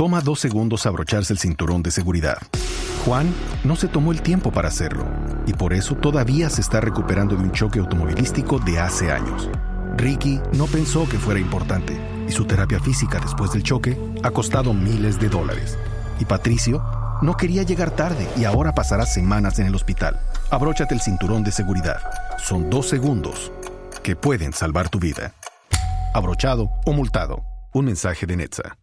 Toma dos segundos abrocharse el cinturón de seguridad. Juan no se tomó el tiempo para hacerlo y por eso todavía se está recuperando de un choque automovilístico de hace años. Ricky no pensó que fuera importante y su terapia física después del choque ha costado miles de dólares. Y Patricio no quería llegar tarde y ahora pasará semanas en el hospital. Abróchate el cinturón de seguridad. Son dos segundos que pueden salvar tu vida. Abrochado o multado. Un mensaje de Netza.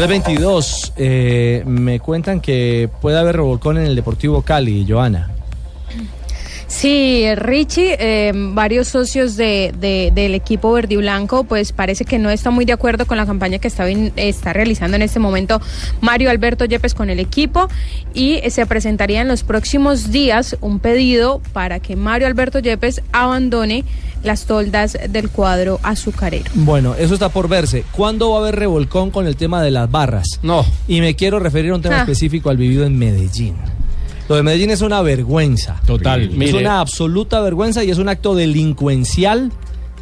322, eh, me cuentan que puede haber revolcón en el Deportivo Cali, Joana. Sí, Richie, eh, varios socios de, de- del equipo verde y blanco, pues parece que no está muy de acuerdo con la campaña que está, está realizando en este momento Mario Alberto Yepes con el equipo y se presentaría en los próximos días un pedido para que Mario Alberto Yepes abandone las toldas del cuadro azucarero. Bueno, eso está por verse. ¿Cuándo va a haber revolcón con el tema de las barras? No. Y me quiero referir a un tema Ah. específico al vivido en Medellín. Lo de Medellín es una vergüenza. Total. Es Mire. una absoluta vergüenza y es un acto delincuencial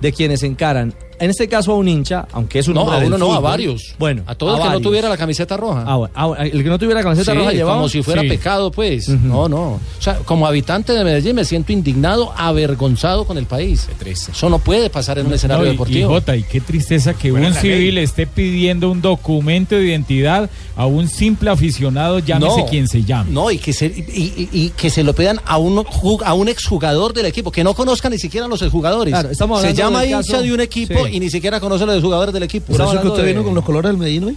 de quienes encaran, en este caso a un hincha, aunque es un No, hombre a del uno no, a varios. Bueno, a todo el que no tuviera la camiseta roja. Ah, bueno, ah, bueno, el que no tuviera camiseta Sí, roja llevaba. como si fuera Sí. pecado, pues. No, no. O sea, como habitante de Medellín me siento indignado, avergonzado con el país. Eso no puede pasar en un escenario No, y- deportivo. Y, Jota, y qué tristeza que un la civil ley. esté pidiendo un documento de identidad a un simple aficionado, llámese No, quien se llame. No, y que se, y, y- y que se lo pidan a un, a un exjugador del equipo, que no conozca ni siquiera a los exjugadores. Claro, estamos se hablando llama del hincha caso- de un equipo Sí. Y ni siquiera conoce a los jugadores del equipo. Por eso que usted vino con los colores del Medellín hoy.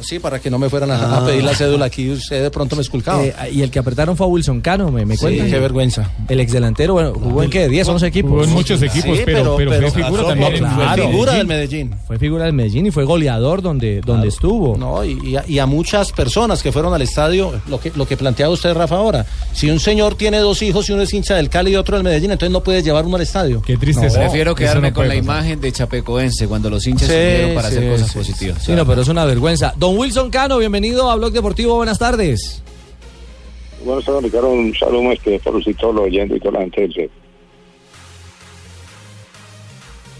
Sí, para que no me fueran a, a pedir la cédula aquí, usted de pronto me esculcaba. Eh, y el que apretaron fue a Wilson Cano, me, me Sí, cuentan. qué vergüenza. El exdelantero, bueno, jugó en qué, 10, 11 equipos. Jugó en muchos equipos, Sí, pero, pero, pero- fue figura también. en fue figura del Medellín. Fue figura del Medellín y fue goleador donde, donde estuvo. No, y, y a, y a muchas personas que fueron al estadio, lo que, lo que planteaba usted, Rafa, ahora. Si un señor tiene dos hijos y uno es hincha del Cali y otro del Medellín, entonces no puede llevar uno al estadio. Qué tristeza. Prefiero Eso quedarme no con la pasar. imagen de Chapecoense cuando los hinchas Sí, se para sí, hacer cosas sí, positivas. Sí, no, pero es una vergüenza. Don Wilson Cano, bienvenido a Blog Deportivo, buenas tardes. Bueno, saludos, Ricardo, un saludo este, todos los oyentes y toda la gente del set.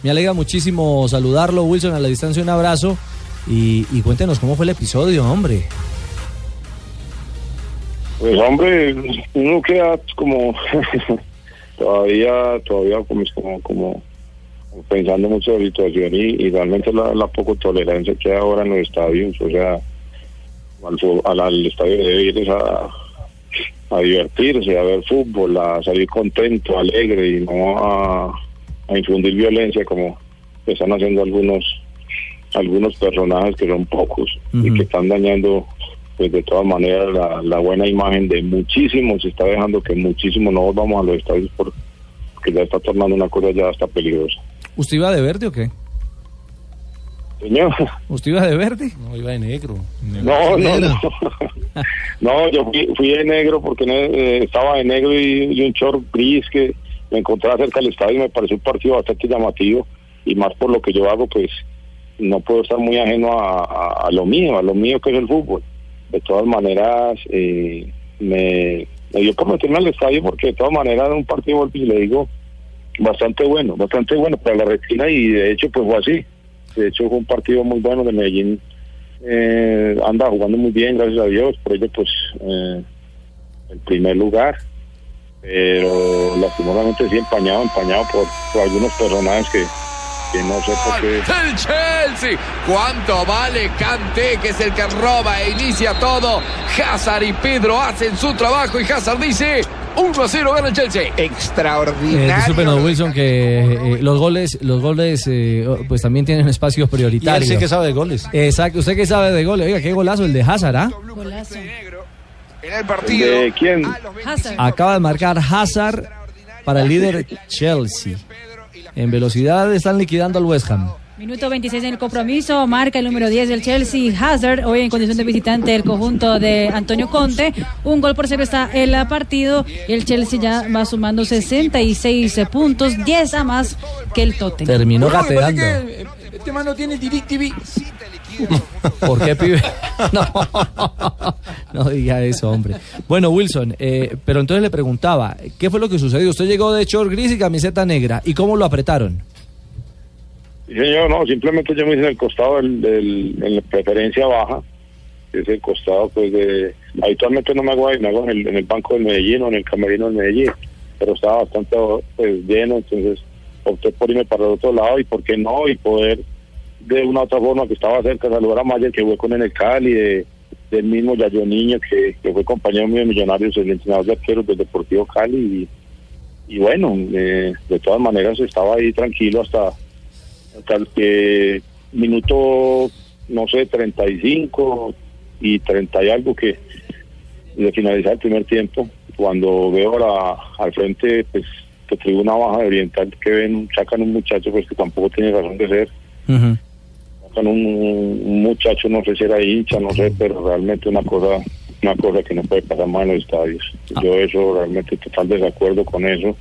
Me alegra muchísimo saludarlo, Wilson, a la distancia un abrazo. Y, y cuéntenos cómo fue el episodio, hombre. Pues hombre, uno queda como todavía, todavía como, como, como pensando mucho en la situación y, y realmente la, la poco tolerancia que hay ahora en los estadios, o sea, al, al, al estadio debe ir a, a divertirse, a ver fútbol, a salir contento, alegre y no a, a infundir violencia como están haciendo algunos algunos personajes que son pocos y que están dañando pues de todas maneras la, la buena imagen de muchísimos se está dejando que muchísimos no volvamos a los estadios porque ya está tornando una cosa ya hasta peligrosa ¿Usted iba de verde o qué? señor ¿Usted iba de verde? No, iba de negro. no no no no yo fui, fui de negro porque eh, estaba de negro y, y un short gris que me encontraba cerca del estadio y me pareció un partido bastante llamativo y más por lo que yo hago pues no puedo estar muy ajeno a, a- a lo mío, a lo mío que es el fútbol. De todas maneras, eh, me, me dio por meterme al estadio porque de todas maneras era un partido, y le digo, bastante bueno, bastante bueno para la retina y de hecho pues fue así. De hecho fue un partido muy bueno de Medellín. Eh, anda jugando muy bien, gracias a Dios, por ello pues eh, el primer lugar. Pero lastimosamente sí empañado, empañado por, algunos personajes que, no sé por qué. El Chelsea. ¿Cuánto vale Kanté, que es el que roba e inicia todo? Hazard y Pedro hacen su trabajo y Hazard dice 1 a 0 gana el Chelsea. Eh, Extraordinario. discúlpenos, don Wilson, que eh, los goles, los goles eh, pues también tienen espacios Y él prioritarios. sí que sabe de goles. Exacto, usted que sabe de goles. Oiga, qué golazo el de Hazard, ¿ah? En el partido. ¿De quién? Acaba de marcar Hazard para el líder Chelsea. En velocidad están liquidando al West Ham. Minuto 26 en el compromiso, marca el número 10 del Chelsea, Hazard, hoy en condición de visitante del conjunto de Antonio Conte. Un gol por cero está el partido y el Chelsea ya va sumando 66 puntos, 10 a más que el Tottenham. Terminó gateando. eh, Este man no tiene DirecTV. ¿Por qué, pibe? No, no diga eso, hombre. Bueno, Wilson, eh, pero entonces le preguntaba, ¿qué fue lo que sucedió? Usted llegó de short gris y camiseta negra, ¿y cómo lo apretaron? Señor, no, simplemente yo me hice en el costado del, en la preferencia baja, que es el costado pues de, habitualmente no me hago ahí, me hago en el, en el banco del Medellín o en el camerino del Medellín, pero estaba bastante pues lleno, entonces opté por irme para el otro lado y por qué no, y poder de una otra forma que estaba cerca saludar a Mayer que fue con el Cali, de, del mismo Yayo Niño que, que fue compañero mío de Millonarios, el entrenador de arqueros del Deportivo Cali y, y bueno, eh, de todas maneras estaba ahí tranquilo hasta hasta el que minuto, no sé, 35 y 30 y algo que de finalizar el primer tiempo, cuando veo la, al frente, pues, que tribuna baja de oriental, que ven, sacan un muchacho, pues, que tampoco tiene razón de ser, sacan un, un muchacho, no sé si era hincha, no sé, pero realmente una cosa, una cosa que no puede pasar más en los estadios. Yo eso, realmente, total desacuerdo con eso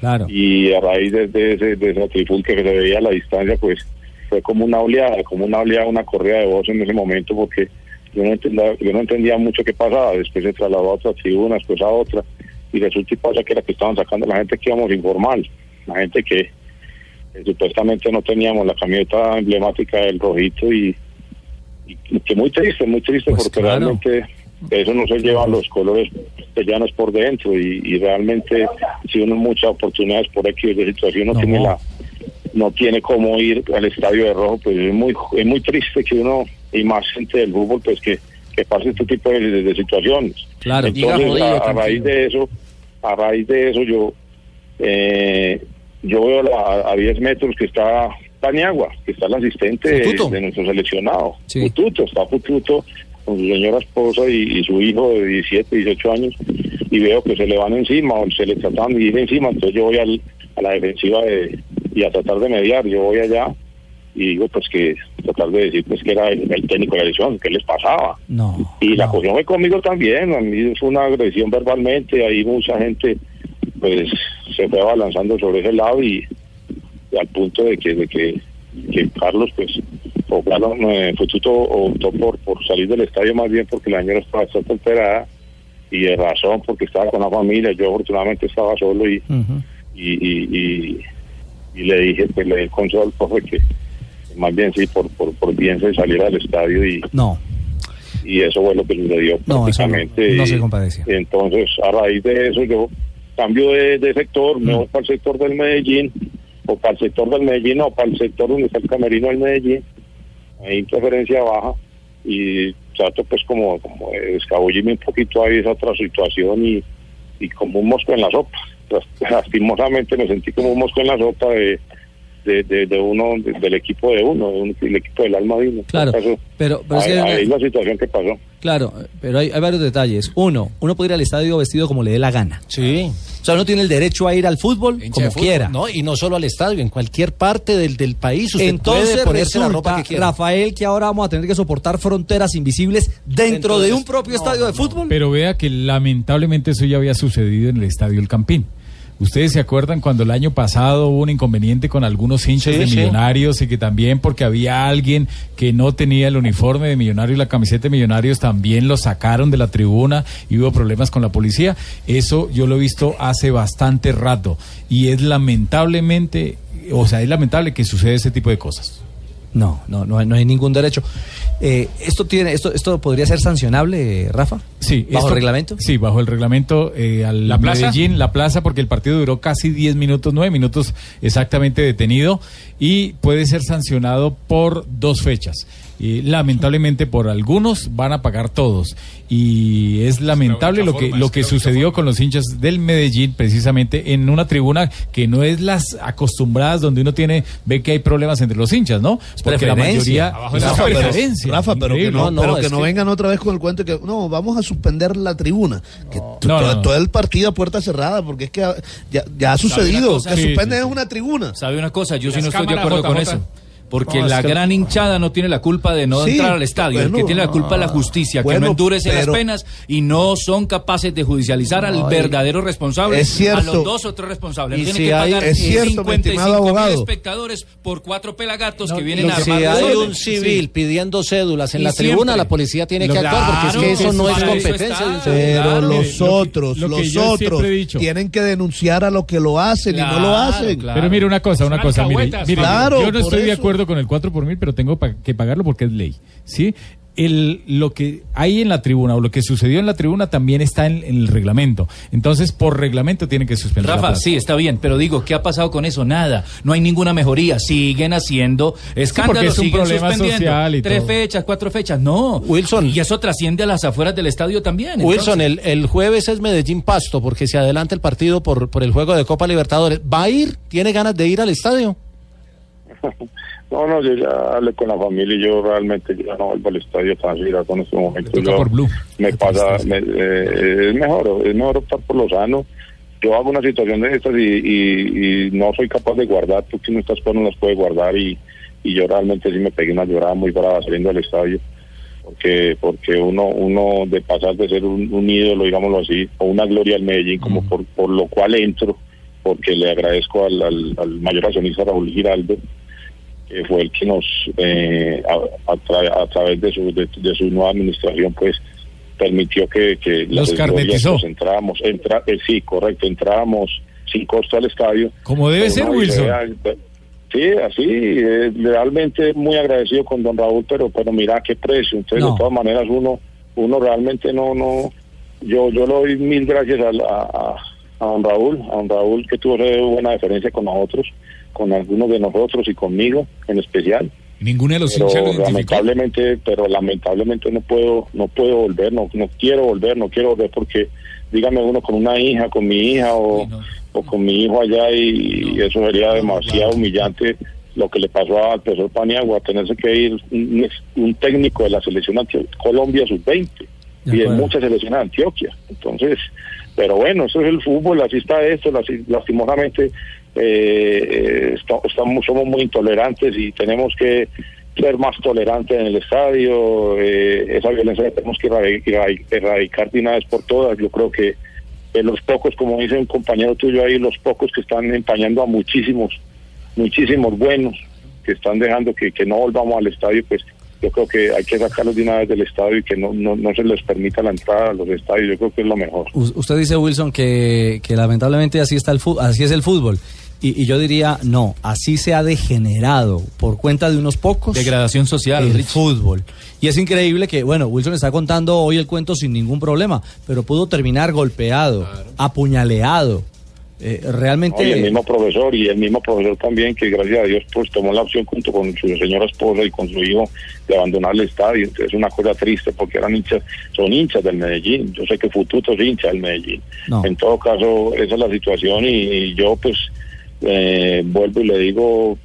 Claro. y a raíz de, de ese, de esa trifulca que se veía a la distancia, pues fue como una oleada, como una oleada, una corrida de voz en ese momento, porque yo no entendía, yo no entendía mucho qué pasaba, después se trasladó a otra tribuna, después a otra, y resulta y pasa que era que estaban sacando la gente que íbamos informal, la gente que, supuestamente no teníamos la camioneta emblemática del rojito y, y que muy triste, muy triste Pues porque claro. realmente eso no se lleva los colores llanos por dentro y, y realmente si uno muchas oportunidades por X de situación no, No. tiene la no tiene cómo ir al estadio de rojo pues es muy es muy triste que uno y más gente del fútbol pues que, que pase este tipo de, de- de situaciones Claro. entonces a, a raíz de eso a raíz de eso yo eh, yo veo la- a 10 metros que está Paniagua, que está el asistente de, de nuestro seleccionado. Sí. Fututo, está Fututo con su señora esposa y, y su hijo de 17, 18 años, y veo que se le van encima o se le tratan de ir encima, entonces yo voy al- a la defensiva de, y a tratar de mediar, yo voy allá y digo pues que tratar de decir pues que era el, el técnico de la elección, que les pasaba. No. Y la no. fue conmigo también, a mí fue una agresión verbalmente, ahí mucha gente pues se fue abalanzando sobre ese lado y, y al punto de que de que, que Carlos pues o Carlos eh, Fututo optó por, por salir del estadio más bien porque la señora estaba bastante alterada y de razón porque estaba con la familia, yo afortunadamente estaba solo y, y, y, y, y le dije, pues le di el consejo al profe que más bien sí, por, por, por bien se saliera del estadio y, No. y eso fue lo que sucedió No, no- prácticamente. no y- se compadecía. Entonces, a raíz de eso, yo cambio de, de sector, Mm. me voy para el sector del Medellín, o para el sector del Medellín, o para el sector donde está el camerino del Medellín, ahí en preferencia baja, y trato pues como, como de escabullirme un poquito ahí esa otra situación y, y como un mosco en la sopa. Las- Lastimosamente me sentí como un mosco en la sopa de, de, de, de uno, de- del equipo de uno, de un- equipo del alma de uno. Claro, pero, es que- ahí es la situación que pasó. Claro, pero hay, hay varios detalles. Uno, uno puede ir al estadio vestido como le dé la gana. Sí. O sea, uno tiene el derecho a ir al fútbol como fútbol, quiera. No, y no solo al estadio, en cualquier parte del, del país usted Entonces puede ponerse la ropa que quiera. Rafael, que ahora vamos a tener que soportar fronteras invisibles dentro, Dentro de de un esto. propio estadio de fútbol. Pero vea que lamentablemente eso ya había sucedido en el Estadio El Campín. Ustedes se acuerdan cuando el año pasado hubo un inconveniente con algunos hinchas Sí, de sí. Millonarios y que también porque había alguien que no tenía el uniforme de Millonarios y la camiseta de Millonarios también lo sacaron de la tribuna y hubo problemas con la policía. Eso yo lo he visto hace bastante rato y es lamentablemente, o sea, es lamentable que suceda ese tipo de cosas. No, no, no, hay- no hay ningún derecho. Eh, esto tiene, esto, esto podría ser sancionable, Rafa. Sí, bajo esto- el reglamento. Sí, bajo el reglamento eh, al ¿La plaza? Medellín, la plaza, porque el partido duró casi 10 minutos, 9 minutos exactamente detenido y puede ser sancionado por dos fechas. Y lamentablemente por algunos van a pagar todos y es lamentable lo que forma, lo que sucedió forma. con los hinchas del Medellín precisamente en una tribuna que no es las acostumbradas donde uno tiene ve que hay problemas entre los hinchas, ¿no? Porque la mayoría Abajo es preferencia. Rafa, pero que no, No, pero no, que es no que- vengan otra vez con el cuento que no, vamos a suspender la tribuna. Que t- No, todo, no. todo el partido a puerta cerrada, porque es que ya, ya ha sucedido. cosa? Que Sí, suspenden sí, es sí. una tribuna. ¿Sabe una cosa? Yo sí no estoy de acuerdo con eso. Porque No, la que- gran hinchada no tiene la culpa de no Sí, entrar al estadio. el que tiene la culpa es la justicia, que no endurece pero- las penas y no son capaces de judicializar al No, verdadero responsable, es cierto. a los dos o tres responsables. Y tiene si que hay- pagar es cierto, mi 55 estimado mil espectadores por cuatro pelagatos No, que vienen lo a Si hay un civil pidiendo cédulas en Y la tribuna, siempre. la policía tiene Lo- que actuar, porque es que eso no es competencia está. de un civil. Pero Claro. los Lo que- otros, lo que los otros tienen que denunciar a los que lo hacen y no lo hacen. Pero mire una cosa, una cosa, mire, yo no estoy de acuerdo acuerdo con el 4 por mil, pero tengo pa- que pagarlo porque es ley. ¿Sí? El, lo que hay en la tribuna o lo que sucedió en la tribuna también está en, en el reglamento. Entonces, por reglamento tiene que suspender. Rafa, sí, está bien, pero digo, ¿qué ha pasado con eso? Nada, no hay ninguna mejoría, siguen haciendo escándalos, es un siguen problema social y Tres todo. fechas, cuatro fechas, no. Wilson. Y eso trasciende a las afueras del estadio también. Wilson, el, el jueves es Medellín Pasto, porque se adelanta el partido por, por el juego de Copa Libertadores. ¿Va a ir? ¿Tiene ganas de ir al estadio? No, no, yo ya hablé con la familia y yo realmente ya no vuelvo al estadio tan con este momento. Yo- por Blue. Me pasa, me- eh, es mejor, es mejor optar por lo sano. Yo hago una situación de estas y, y- y no soy capaz de guardar, tú que no estás no las puedes guardar y, y yo realmente sí me pegué una llorada muy brava saliendo del estadio. Porque porque uno uno de pasar de ser un, un ídolo, digámoslo así, o una gloria al Medellín, como por, por lo cual entro, porque le agradezco al, al, al mayor accionista Raúl Giraldo, que fue el que nos, eh, a, a tra- a través de su, de, de su nueva administración, pues permitió que, que Los carnetizó. entrábamos, entra, eh, sí, correcto, entrábamos sin costo al estadio. Como debe ser, Wilson. se- Sí, así, eh, realmente muy agradecido con don Raúl, pero pero mira qué precio. Entonces, No. de todas maneras, uno uno realmente no, no, yo yo le doy mil gracias a, a, a don Raúl, a don Raúl que tuvo buena diferencia con nosotros, con algunos de nosotros y conmigo en especial. Ninguno de los pero hinchas lo lamentablemente pero lamentablemente no puedo no puedo volver no no quiero volver no quiero volver porque dígame uno con una hija con mi hija o, o con mi hijo allá y, eso sería demasiado humillante lo que le pasó al profesor Paniagua tenerse que ir un, un técnico de la selección Antio- Colombia sub-20 De y de muchas selecciones de Antioquia. Entonces pero bueno eso es el fútbol así está esto lastimosamente eh, esta- estamos somos muy intolerantes y tenemos que ser más tolerantes en el estadio eh, esa violencia la tenemos que erradi- erradi- erradicar de una vez por todas. Yo creo que eh, los pocos como dice un compañero tuyo ahí los pocos que están empañando a muchísimos muchísimos buenos que están dejando que, que no volvamos al estadio pues yo creo que hay que sacarlos de una vez del estadio y que no, no, no se les permita la entrada a los estadios yo creo que es lo mejor U- Usted dice, Wilson, que, que lamentablemente así, está el así es el fútbol. Y, y yo diría, no, así se ha degenerado por cuenta de unos pocos Degradación social, el Rich. fútbol. Y es increíble que, bueno, Wilson está contando hoy el cuento sin ningún problema, pero pudo terminar golpeado, apuñaleado. Eh, realmente... No, y el mismo profesor y el mismo profesor también que gracias a Dios pues tomó la opción junto con su señora esposa y con su hijo de abandonar el estadio. Entonces es una cosa triste porque eran hinchas son hinchas del Medellín. Yo sé que Fututo es hincha del Medellín. No. en todo caso esa es la situación y, y yo pues eh, vuelvo y le digo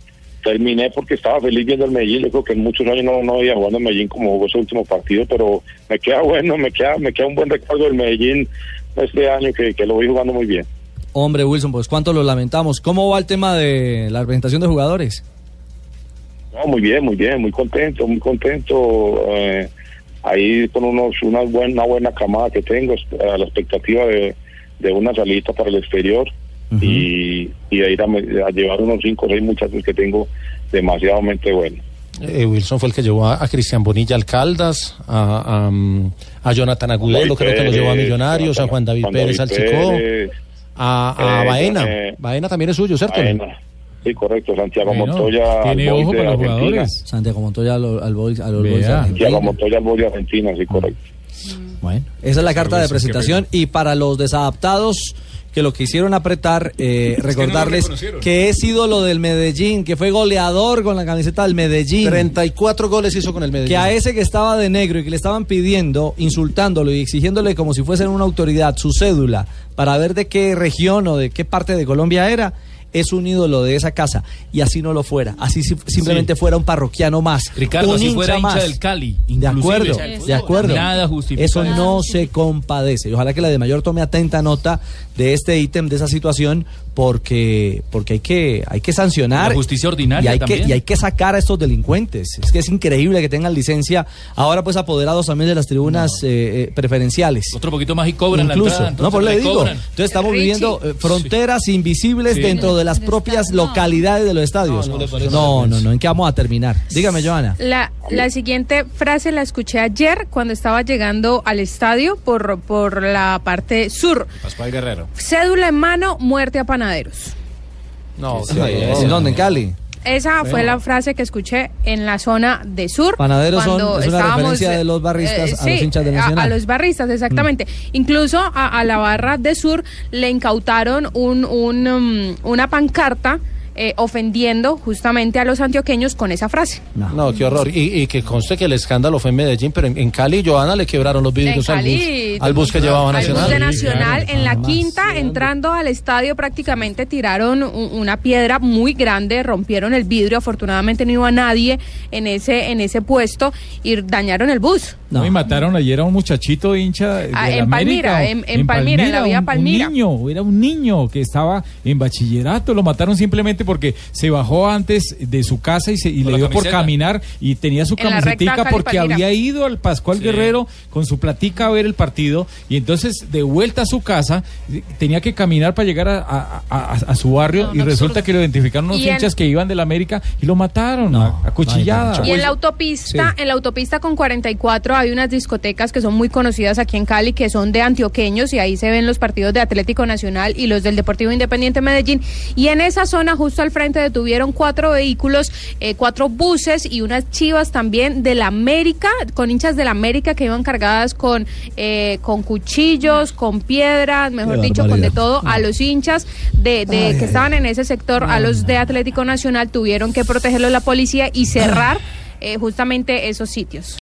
terminé porque estaba feliz viendo el Medellín. Yo creo que en muchos años no, no había jugado en Medellín como jugó ese último partido pero me queda bueno me queda me queda un buen recuerdo del Medellín este año que, que lo voy jugando muy bien Hombre, Wilson, pues cuánto lo lamentamos. ¿Cómo va el tema de la presentación de jugadores? No, muy bien, muy bien, muy contento, muy contento. eh, ahí con unos, una, buena, una buena camada que tengo, es- a la expectativa de, de una salida para el exterior y, y de ir a, llevar unos cinco o seis muchachos que tengo demasiadamente buenos. Eh, Wilson fue el que llevó a, a Cristian Bonilla al Caldas, a, a, mm, a Jonathan Agudelo, creo que lo llevó a Millonarios, a Juan David Juan Pérez al Chico, Pérez, a, a eh, Baena. eh, Baena también es suyo, ¿cierto? Baena. Sí, correcto, Santiago Bueno, Montoya. tiene ojo para los jugadores. Santiago Montoya al, al Boys- a los Vea. Boys de Argentina. Santiago Montoya al Boys de Argentina, sí, correcto. Bueno, esa es la carta de presentación y para los desadaptados que lo quisieron apretar, eh, recordarles que es ídolo del Medellín, que fue goleador con la camiseta del Medellín. 34 goles hizo con el Medellín. Que a ese que estaba de negro y que le estaban pidiendo, insultándolo y exigiéndole como si fuesen una autoridad su cédula para ver de qué región o de qué parte de Colombia era, es un ídolo de esa casa. Y así no lo fuera, así si- simplemente fuera un parroquiano más. Ricardo, un así fuera hincha más. del Cali, De acuerdo, de acuerdo. Nada justifica Eso no se compadece. Y ojalá que la de mayor tome atenta nota de este ítem, de esa situación, porque porque hay que hay que sancionar. La justicia ordinaria y hay también. Que, y hay que sacar a estos delincuentes. Es que es increíble que tengan licencia. Ahora pues apoderados también de las tribunas eh, eh, preferenciales. Otro poquito más y cobran Incluso, la entrada. no, por le le digo. cobran. Entonces estamos Richie. viviendo eh, fronteras invisibles Sí. dentro de las propias localidades de los estadios. No, no, no, ¿En qué vamos a terminar? Dígame, Joana. La, la siguiente frase la escuché ayer cuando estaba llegando al estadio por, por la parte sur. Pascual Guerrero. Cédula en mano, muerte a panaderos. No, ¿En dónde? ¿En Cali? Esa fue la frase que escuché en la zona de sur. Panaderos son- cuando es una estábamos, referencia eh, de los barristas a los hinchas de Nacional. A, los barristas, exactamente. Incluso a, a la barra de sur le incautaron un, un, um, una pancarta eh, ofendiendo justamente a los antioqueños con esa frase. No, qué horror. Y, y que conste que el escándalo fue en Medellín, pero en, en Cali, Joana, le quebraron los vidrios En al bus, Cali, al bus que llevaba al Nacional. bus de Nacional, claro, en la quinta, entrando al estadio, prácticamente tiraron una piedra muy grande, rompieron el vidrio. Afortunadamente no iba nadie en ese, en ese puesto y dañaron el bus. No. y mataron ayer a un muchachito hincha de Ah, la en Palmira, América, en- en Palmira, en la vía un- Palmira. Un niño, era un niño que estaba en bachillerato, lo mataron simplemente porque se bajó antes de su casa y, se, y le dio por camiseta. caminar y tenía su camisetica Cali porque había ido al Pascual Guerrero con su platica a ver el partido y entonces de vuelta a su casa eh, tenía que caminar para llegar a, a- a- a su barrio y resulta que lo identificaron unos en- hinchas que iban de la América y lo mataron a, a cuchillada. Y en la autopista, en la autopista con 44 hay unas discotecas que son muy conocidas aquí en Cali, que son de antioqueños, y ahí se ven los partidos de Atlético Nacional y los del Deportivo Independiente Medellín. Y en esa zona, justo al frente, detuvieron cuatro vehículos, eh, cuatro buses y unas chivas también de la América, con hinchas de la América que iban cargadas con, eh, con cuchillos, con piedras, mejor Qué dicho, con de todo. A los hinchas de, de que estaban en ese sector, a los de Atlético Nacional, tuvieron que protegerlos la policía y cerrar eh, justamente esos sitios.